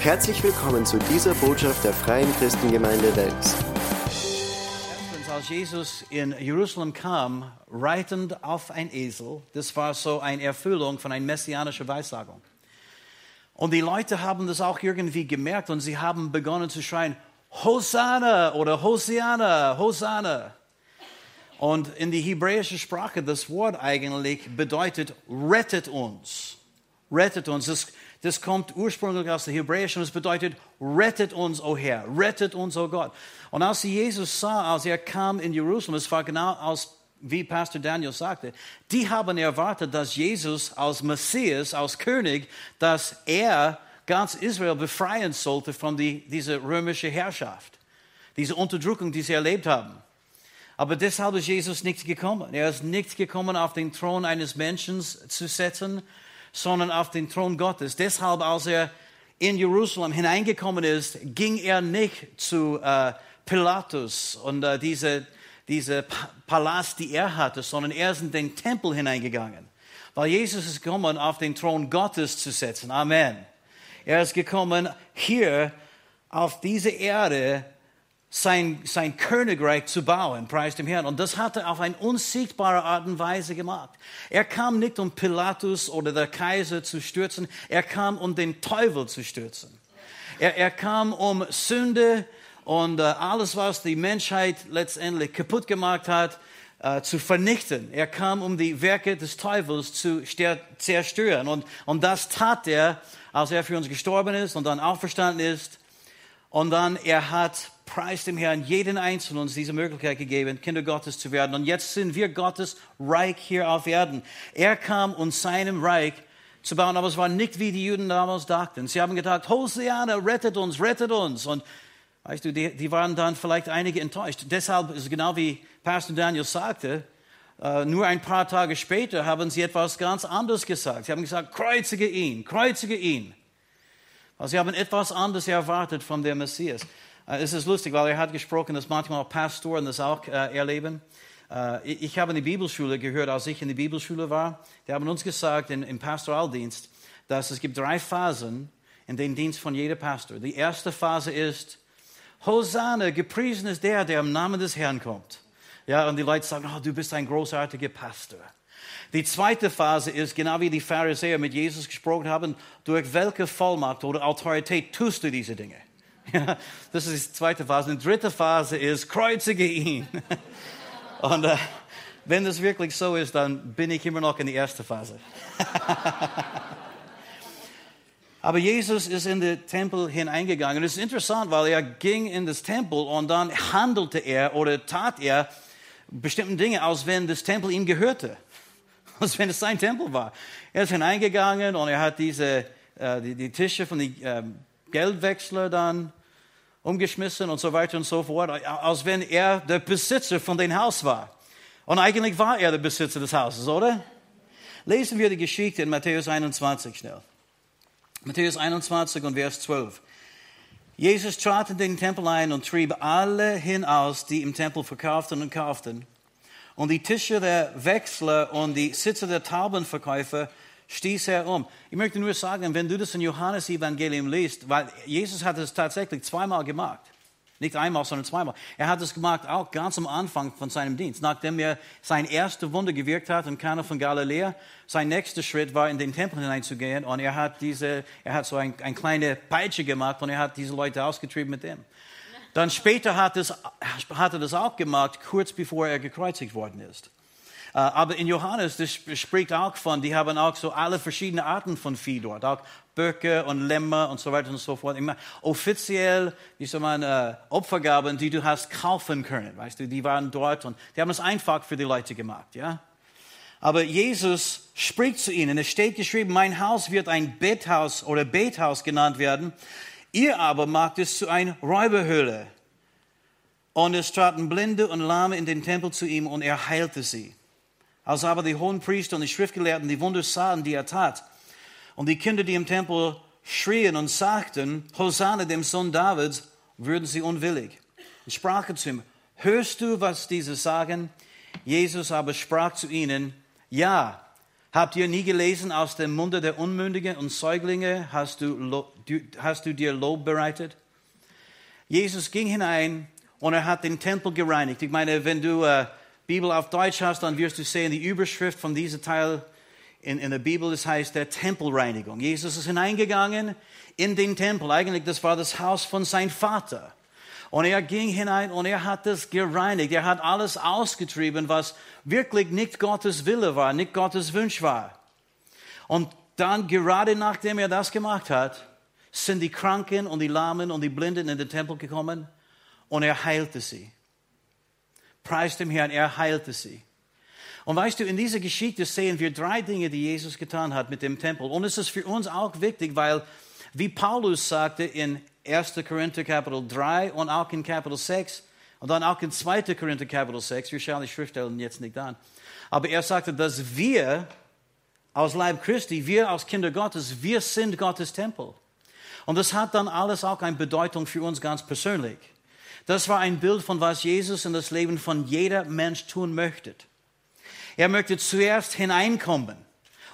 Herzlich willkommen zu dieser Botschaft der Freien Christengemeinde Wels. Als Jesus in Jerusalem kam, reitend auf ein Esel, das war so eine Erfüllung von einer messianischen Weissagung. Und die Leute haben das auch irgendwie gemerkt und sie haben begonnen zu schreien, Hosanna oder Hosiana, Hosanna. Und in die hebräische Sprache, das Wort eigentlich bedeutet, rettet uns. Rettet uns. Das, das kommt ursprünglich aus der Hebräischen und es bedeutet, rettet uns, o Herr, rettet uns, o Gott. Und als sie Jesus sah, als er kam in Jerusalem, es war genau aus, wie Pastor Daniel sagte, die haben erwartet, dass Jesus als Messias, als König, dass er ganz Israel befreien sollte von die, dieser römischen Herrschaft, diese Unterdrückung, die sie erlebt haben. Aber deshalb ist Jesus nicht gekommen. Er ist nicht gekommen, auf den Thron eines Menschen zu setzen, sondern auf den Thron Gottes. Deshalb, als er in Jerusalem hineingekommen ist, ging er nicht zu äh, Pilatus und äh, diese, diese Palast, die er hatte, sondern er ist in den Tempel hineingegangen. Weil Jesus ist gekommen, auf den Thron Gottes zu setzen. Amen. Er ist gekommen, hier auf diese Erde sein, sein Königreich zu bauen, preis dem Herrn. Und das hat er auf eine unsichtbare Art und Weise gemacht. Er kam nicht, um Pilatus oder der Kaiser zu stürzen, er kam, um den Teufel zu stürzen. Er, er kam, um Sünde und äh, alles, was die Menschheit letztendlich kaputt gemacht hat, äh, zu vernichten. Er kam, um die Werke des Teufels zu zerstören. Und, und das tat er, als er für uns gestorben ist und dann auferstanden ist. Und dann, er hat preis dem Herrn jeden Einzelnen uns diese Möglichkeit gegeben, Kinder Gottes zu werden. Und jetzt sind wir Gottes Reich hier auf Erden. Er kam, um seinem Reich zu bauen, aber es war nicht, wie die Juden damals dachten. Sie haben gedacht, Hosiana, rettet uns, rettet uns. Und weißt du, die, die waren dann vielleicht einige enttäuscht. Deshalb ist es genau wie Pastor Daniel sagte, Uh, nur ein paar Tage später haben sie etwas ganz anderes gesagt. Sie haben gesagt, kreuzige ihn, kreuzige ihn. Also sie haben etwas anderes erwartet von dem Messias. Äh, es ist lustig, weil er hat gesprochen, dass manchmal Pastoren das auch äh, erleben. Äh, ich habe in die Bibelschule gehört, als ich in die Bibelschule war, die haben uns gesagt im Pastoraldienst, dass es gibt drei Phasen in den Dienst von jedem Pastor. Die erste Phase ist, Hosanna, gepriesen ist der, der im Namen des Herrn kommt. Ja, und die Leute sagen, oh, du bist ein großartiger Pastor. Die zweite Phase ist, genau wie die Pharisäer mit Jesus gesprochen haben, durch welche Vollmacht oder Autorität tust du diese Dinge? Ja, das ist die zweite Phase. Die dritte Phase ist, kreuzige ihn. Und äh, wenn das wirklich so ist, dann bin ich immer noch in der ersten Phase. Aber Jesus ist in den Tempel hineingegangen. Es ist interessant, weil er ging in das Tempel und dann handelte er oder tat er bestimmte Dinge, als wenn das Tempel ihm gehörte. Als wenn es sein Tempel war. Er ist hineingegangen und er hat diese, äh, die, die, Tische von den äh, Geldwechsler dann umgeschmissen und so weiter und so fort, als wenn er der Besitzer von dem Haus war. Und eigentlich war er der Besitzer des Hauses, oder? Lesen wir die Geschichte in Matthäus 21 schnell. Matthäus 21 und Vers 12. Jesus trat in den Tempel ein und trieb alle hinaus, die im Tempel verkauften und kauften. Und die Tische der Wechsler und die Sitze der Taubenverkäufer stieß er um. Ich möchte nur sagen, wenn du das in Johannes Evangelium liest, weil Jesus hat es tatsächlich zweimal gemacht. Nicht einmal, sondern zweimal. Er hat es gemacht auch ganz am Anfang von seinem Dienst. Nachdem er sein erstes Wunder gewirkt hat in Kana von Galiläa, sein nächster Schritt war, in den Tempel hineinzugehen und er hat diese, er hat so ein, ein kleine Peitsche gemacht und er hat diese Leute ausgetrieben mit dem. Dann später hat, es, hat er das auch gemacht, kurz bevor er gekreuzigt worden ist. Äh, aber in Johannes, das spricht auch von, die haben auch so alle verschiedene Arten von Vieh dort, auch Böcke und Lämmer und so weiter und so fort. Immer offiziell, wie soll man, äh, Opfergaben, die du hast kaufen können, weißt du, die waren dort und die haben es einfach für die Leute gemacht, ja. Aber Jesus spricht zu ihnen. Es steht geschrieben, mein Haus wird ein Bethaus oder Bethaus genannt werden. Ihr aber macht es zu einer Räuberhöhle. Und es traten Blinde und Lahme in den Tempel zu ihm und er heilte sie. Als aber die hohen Priester und die Schriftgelehrten die Wunder sahen, die er tat, und die Kinder, die im Tempel schrien und sagten, Hosanna dem Sohn Davids, würden sie unwillig. Und sprachen zu ihm, hörst du, was diese sagen? Jesus aber sprach zu ihnen, ja, Habt ihr nie gelesen, aus dem Munde der Unmündigen und Säuglinge hast du, hast du dir Lob bereitet? Jesus ging hinein und er hat den Tempel gereinigt. Ich meine, wenn du äh, Bibel auf Deutsch hast, dann wirst du sehen, die Überschrift von diesem Teil in, in der Bibel, das heißt der Tempelreinigung. Jesus ist hineingegangen in den Tempel. Eigentlich, das war das Haus von seinem Vater. Und er ging hinein und er hat das gereinigt. Er hat alles ausgetrieben, was wirklich nicht Gottes Wille war, nicht Gottes Wunsch war. Und dann, gerade nachdem er das gemacht hat, sind die Kranken und die Lahmen und die Blinden in den Tempel gekommen und er heilte sie. Preis dem Herrn, er heilte sie. Und weißt du, in dieser Geschichte sehen wir drei Dinge, die Jesus getan hat mit dem Tempel. Und es ist für uns auch wichtig, weil, wie Paulus sagte in 1. Korinther Kapitel 3 und auch in Kapitel 6 und dann auch in 2. Korinther Kapitel 6, wir schauen die Schriftstellen jetzt nicht an, aber er sagte, dass wir aus Leib Christi, wir als Kinder Gottes, wir sind Gottes Tempel. Und das hat dann alles auch eine Bedeutung für uns ganz persönlich. Das war ein Bild von was Jesus in das Leben von jeder Mensch tun möchte. Er möchte zuerst hineinkommen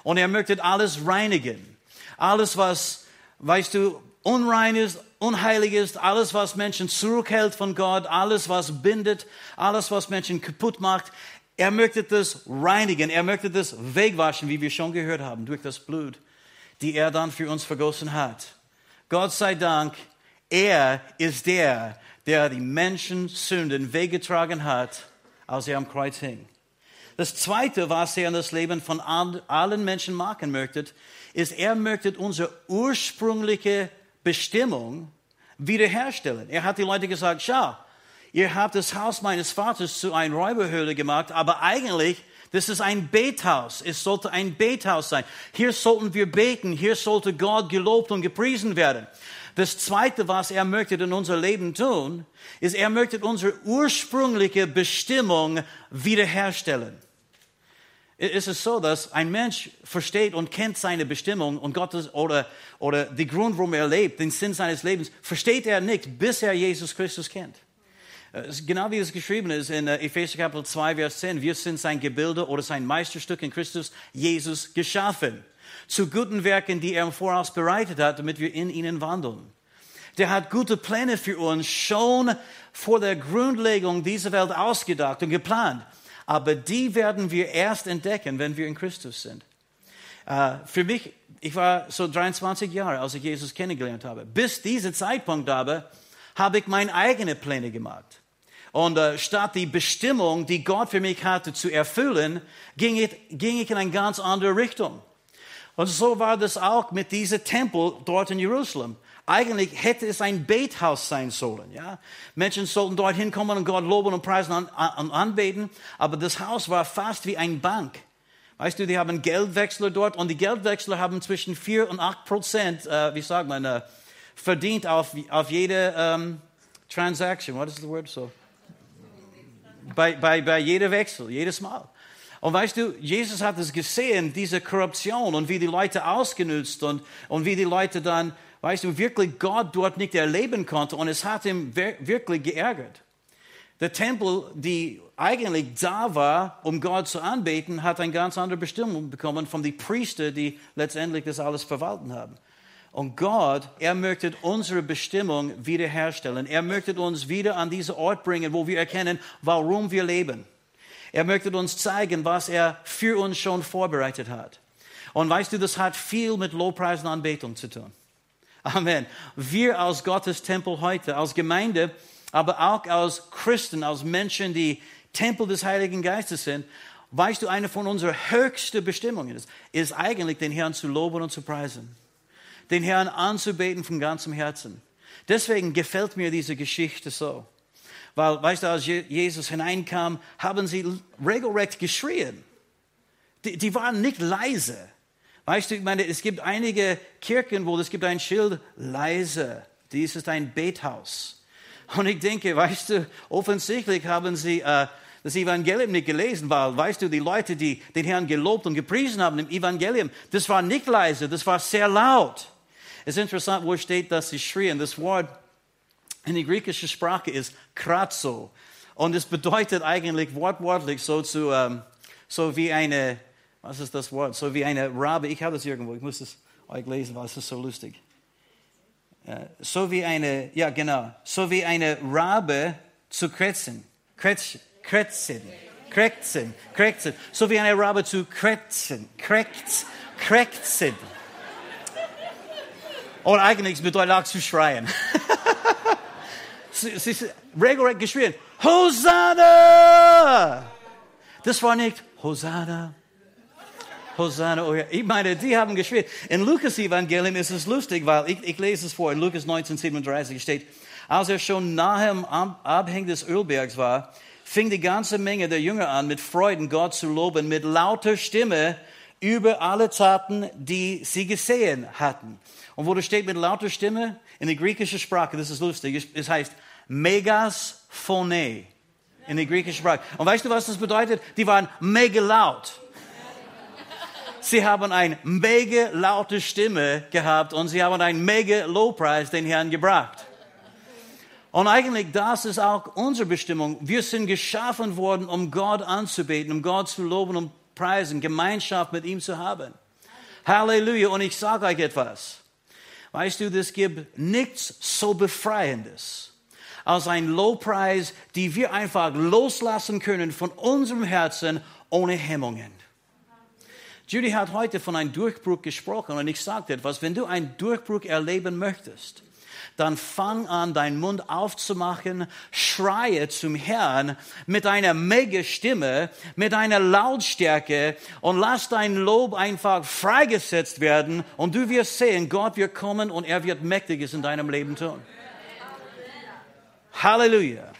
und er möchte alles reinigen. Alles, was, weißt du, unrein ist, unheilig ist, alles, was Menschen zurückhält von Gott, alles, was bindet, alles, was Menschen kaputt macht. Er möchte das reinigen, er möchte das wegwaschen, wie wir schon gehört haben, durch das Blut, die er dann für uns vergossen hat. Gott sei Dank, er ist der, der die Menschen Sünden weggetragen hat, als er am Kreuz hing. Das Zweite, was er in das Leben von allen Menschen machen möchte, ist, er möchte unsere ursprüngliche Bestimmung wiederherstellen. Er hat die Leute gesagt, schau, ihr habt das Haus meines Vaters zu einer Räuberhöhle gemacht, aber eigentlich, das ist ein Bethaus. Es sollte ein Bethaus sein. Hier sollten wir beten. Hier sollte Gott gelobt und gepriesen werden. Das Zweite, was er möchte in unser Leben tun, ist, er möchte unsere ursprüngliche Bestimmung wiederherstellen. Es ist so, dass ein Mensch versteht und kennt seine Bestimmung und Gottes oder, oder den Grund, warum er lebt, den Sinn seines Lebens, versteht er nicht, bis er Jesus Christus kennt. Es ist Genau wie es geschrieben ist in äh, Epheser Kapitel 2, Vers 10. Wir sind sein Gebilde oder sein Meisterstück in Christus, Jesus, geschaffen. Zu guten Werken, die er im Voraus bereitet hat, damit wir in ihnen wandeln. Der hat gute Pläne für uns schon vor der Grundlegung dieser Welt ausgedacht und geplant. Aber die werden wir erst entdecken, wenn wir in Christus sind. Äh, für mich, ich war so 23 Jahre, als ich Jesus kennengelernt habe. Bis dieser Zeitpunkt aber habe ich meine eigenen Pläne gemacht. Und äh, statt die Bestimmung, die Gott für mich hatte, zu erfüllen, ging ich, ging ich in eine ganz andere Richtung. Und so war das auch mit diesem Tempel dort in Jerusalem. Eigentlich hätte es ein Bethaus sein sollen. Ja? Menschen sollten dort hinkommen und Gott loben und preisen und an, anbeten. Aber das Haus war fast wie eine Bank. Weißt du, die haben Geldwechsler dort und die Geldwechsler haben zwischen 4 und 8 Prozent, äh, wie sagt man, äh, verdient auf, auf jede ähm, Transaction. What is the word? So. Bei, bei, bei jeder Wechsel, jedes Mal. Und weißt du, Jesus hat es gesehen, diese Korruption und wie die Leute ausgenutzt und, und wie die Leute dann, weißt du, wirklich Gott dort nicht erleben konnten und es hat ihn wirklich geärgert. Der Tempel, die eigentlich da war, um Gott zu anbeten, hat eine ganz andere Bestimmung bekommen von den Priestern, die letztendlich das alles verwalten haben. Und Gott, er möchte unsere Bestimmung wiederherstellen. Er möchte uns wieder an diesen Ort bringen, wo wir erkennen, warum wir leben. Er möchte uns zeigen, was er für uns schon vorbereitet hat. Und weißt du, das hat viel mit Lobpreis und Anbetung zu tun. Amen. Wir als Gottes Tempel heute, als Gemeinde, aber auch als Christen, als Menschen, die Tempel des Heiligen Geistes sind, weißt du, eine von unseren höchsten Bestimmungen ist, ist eigentlich den Herrn zu loben und zu preisen. Den Herrn anzubeten von ganzem Herzen. Deswegen gefällt mir diese Geschichte so. Weil, weißt du, als Jesus hineinkam, haben sie regelrecht geschrien. Die, die waren nicht leise. Weißt du, ich meine, es gibt einige Kirchen, wo es gibt ein Schild, leise. Dies ist ein Bethaus. Und ich denke, weißt du, offensichtlich haben sie äh, das Evangelium nicht gelesen, weil, weißt du, die Leute, die den Herrn gelobt und gepriesen haben im Evangelium, das war nicht leise, das war sehr laut. Es ist interessant, wo steht, dass sie schrien. Das Wort in der griechischen Sprache ist kratzo. Und es bedeutet eigentlich wortwörtlich so, zu, ähm, so wie eine, Was ist das Wort? So wie eine Rabe. Ich habe das irgendwo. Ich muss es euch lesen, weil es ist so lustig. Äh, So wie eine, ja genau, so wie eine Rabe zu kretzen. Kretz, kretzen. Kretzen. Kretzen. So wie eine Rabe zu kretzen. Kretz, kretzen. Und eigentlich bedeutet auch zu schreien. sie, sie ist regelrecht geschrien. Hosanna! Das war nicht Hosanna. Hosanna, oh ja. Ich meine, die haben geschrien. In Lukas Evangelium ist es lustig, weil ich, ich lese es vor. In Lukas 19, 37 steht, als er schon nahe am Ab- Abhang des Ölbergs war, fing die ganze Menge der Jünger an, mit Freuden Gott zu loben, mit lauter Stimme über alle Taten, die sie gesehen hatten. Und wo das steht mit lauter Stimme, in der griechischen Sprache, das ist lustig, es heißt Megas Phone in der griechischen Sprache. Und weißt du, was das bedeutet? Die waren mega laut. Sie haben eine mega laute Stimme gehabt und sie haben einen mega Lobpreis den Herrn gebracht. Und eigentlich, das ist auch unsere Bestimmung. Wir sind geschaffen worden, um Gott anzubeten, um Gott zu loben und preisen, Gemeinschaft mit ihm zu haben. Halleluja. Und ich sage euch etwas. Weißt du, es gibt nichts so Befreiendes als ein Lobpreis, die wir einfach loslassen können von unserem Herzen ohne Hemmungen. Judy hat heute von einem Durchbruch gesprochen und ich sagte etwas, wenn du einen Durchbruch erleben möchtest, dann fang an, deinen Mund aufzumachen, schreie zum Herrn mit einer mega Stimme, mit einer Lautstärke und lass dein Lob einfach freigesetzt werden und du wirst sehen, Gott wird kommen und er wird Mächtiges in deinem Leben tun. Halleluja.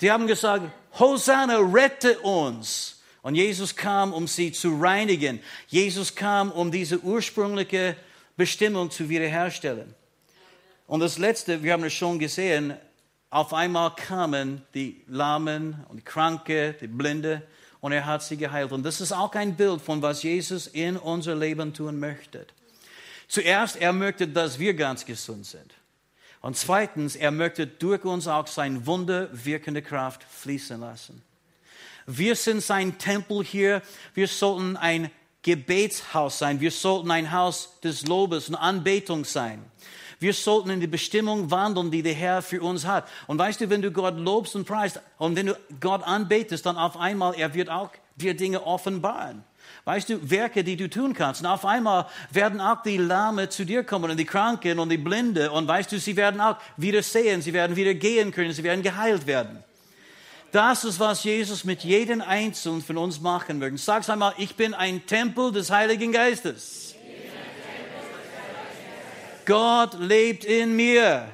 Die haben gesagt, Hosanna, rette uns. Und Jesus kam, um sie zu reinigen. Jesus kam, um diese ursprüngliche Bestimmung zu wiederherstellen. Und das Letzte, wir haben es schon gesehen, auf einmal kamen die Lahmen und die Kranke, die Blinde und er hat sie geheilt. Und das ist auch ein Bild von was Jesus in unser Leben tun möchte. Zuerst, er möchte, dass wir ganz gesund sind. Und zweitens, er möchte durch uns auch sein Wunder wirkende Kraft fließen lassen. Wir sind sein Tempel hier. Wir sollten ein Gebetshaus sein. Wir sollten ein Haus des Lobes und Anbetung sein. Wir sollten in die Bestimmung wandeln, die der Herr für uns hat. Und weißt du, wenn du Gott lobst und preist und wenn du Gott anbetest, dann auf einmal, er wird auch dir Dinge offenbaren. Weißt du, Werke, die du tun kannst. Und auf einmal werden auch die Lahme zu dir kommen und die Kranken und die Blinde. Und weißt du, sie werden auch wieder sehen, sie werden wieder gehen können, sie werden geheilt werden. Das ist, was Jesus mit jedem Einzelnen von uns machen möchte. Sag einmal, ich bin ein Tempel des Heiligen Geistes. Gott lebt in mir.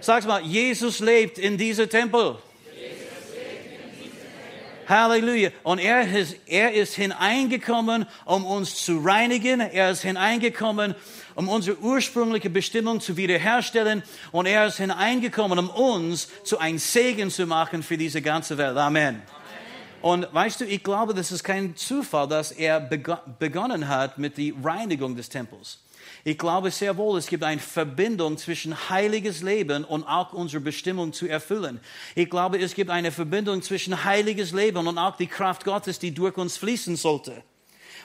Sag mal, Jesus lebt in diesem Tempel. Halleluja. Und er ist, er ist hineingekommen, um uns zu reinigen. Er ist hineingekommen, um unsere ursprüngliche Bestimmung zu wiederherstellen. Und er ist hineingekommen, um uns zu einem Segen zu machen für diese ganze Welt. Amen. Und weißt du, ich glaube, das ist kein Zufall, dass er bego- begonnen hat mit der Reinigung des Tempels. Ich glaube sehr wohl, es gibt eine Verbindung zwischen heiliges Leben und auch unsere Bestimmung zu erfüllen. Ich glaube, es gibt eine Verbindung zwischen heiliges Leben und auch die Kraft Gottes, die durch uns fließen sollte.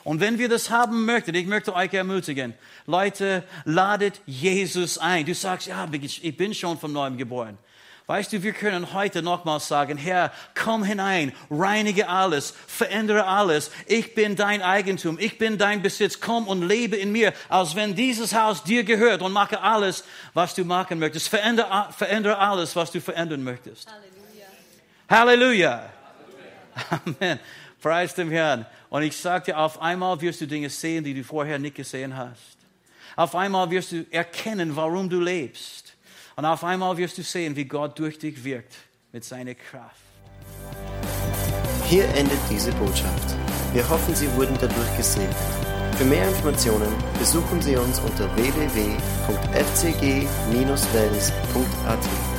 Und wenn wir das haben möchten, ich möchte euch ermutigen, Leute, ladet Jesus ein. Du sagst, ja, ich bin schon von neuem geboren. Weißt du, wir können heute nochmals sagen, Herr, komm hinein, reinige alles, verändere alles. Ich bin dein Eigentum, ich bin dein Besitz. Komm und lebe in mir, als wenn dieses Haus dir gehört und mache alles, was du machen möchtest. Verändere, verändere alles, was du verändern möchtest. Halleluja. Amen. Preis dem Herrn. Und ich sage dir, auf einmal wirst du Dinge sehen, die du vorher nicht gesehen hast. Auf einmal wirst du erkennen, warum du lebst. Und auf einmal wirst du sehen, wie Gott durch dich wirkt mit seiner Kraft. Hier endet diese Botschaft. Wir hoffen, Sie wurden dadurch gesegnet. Für mehr Informationen besuchen Sie uns unter www.fcg-wells.at.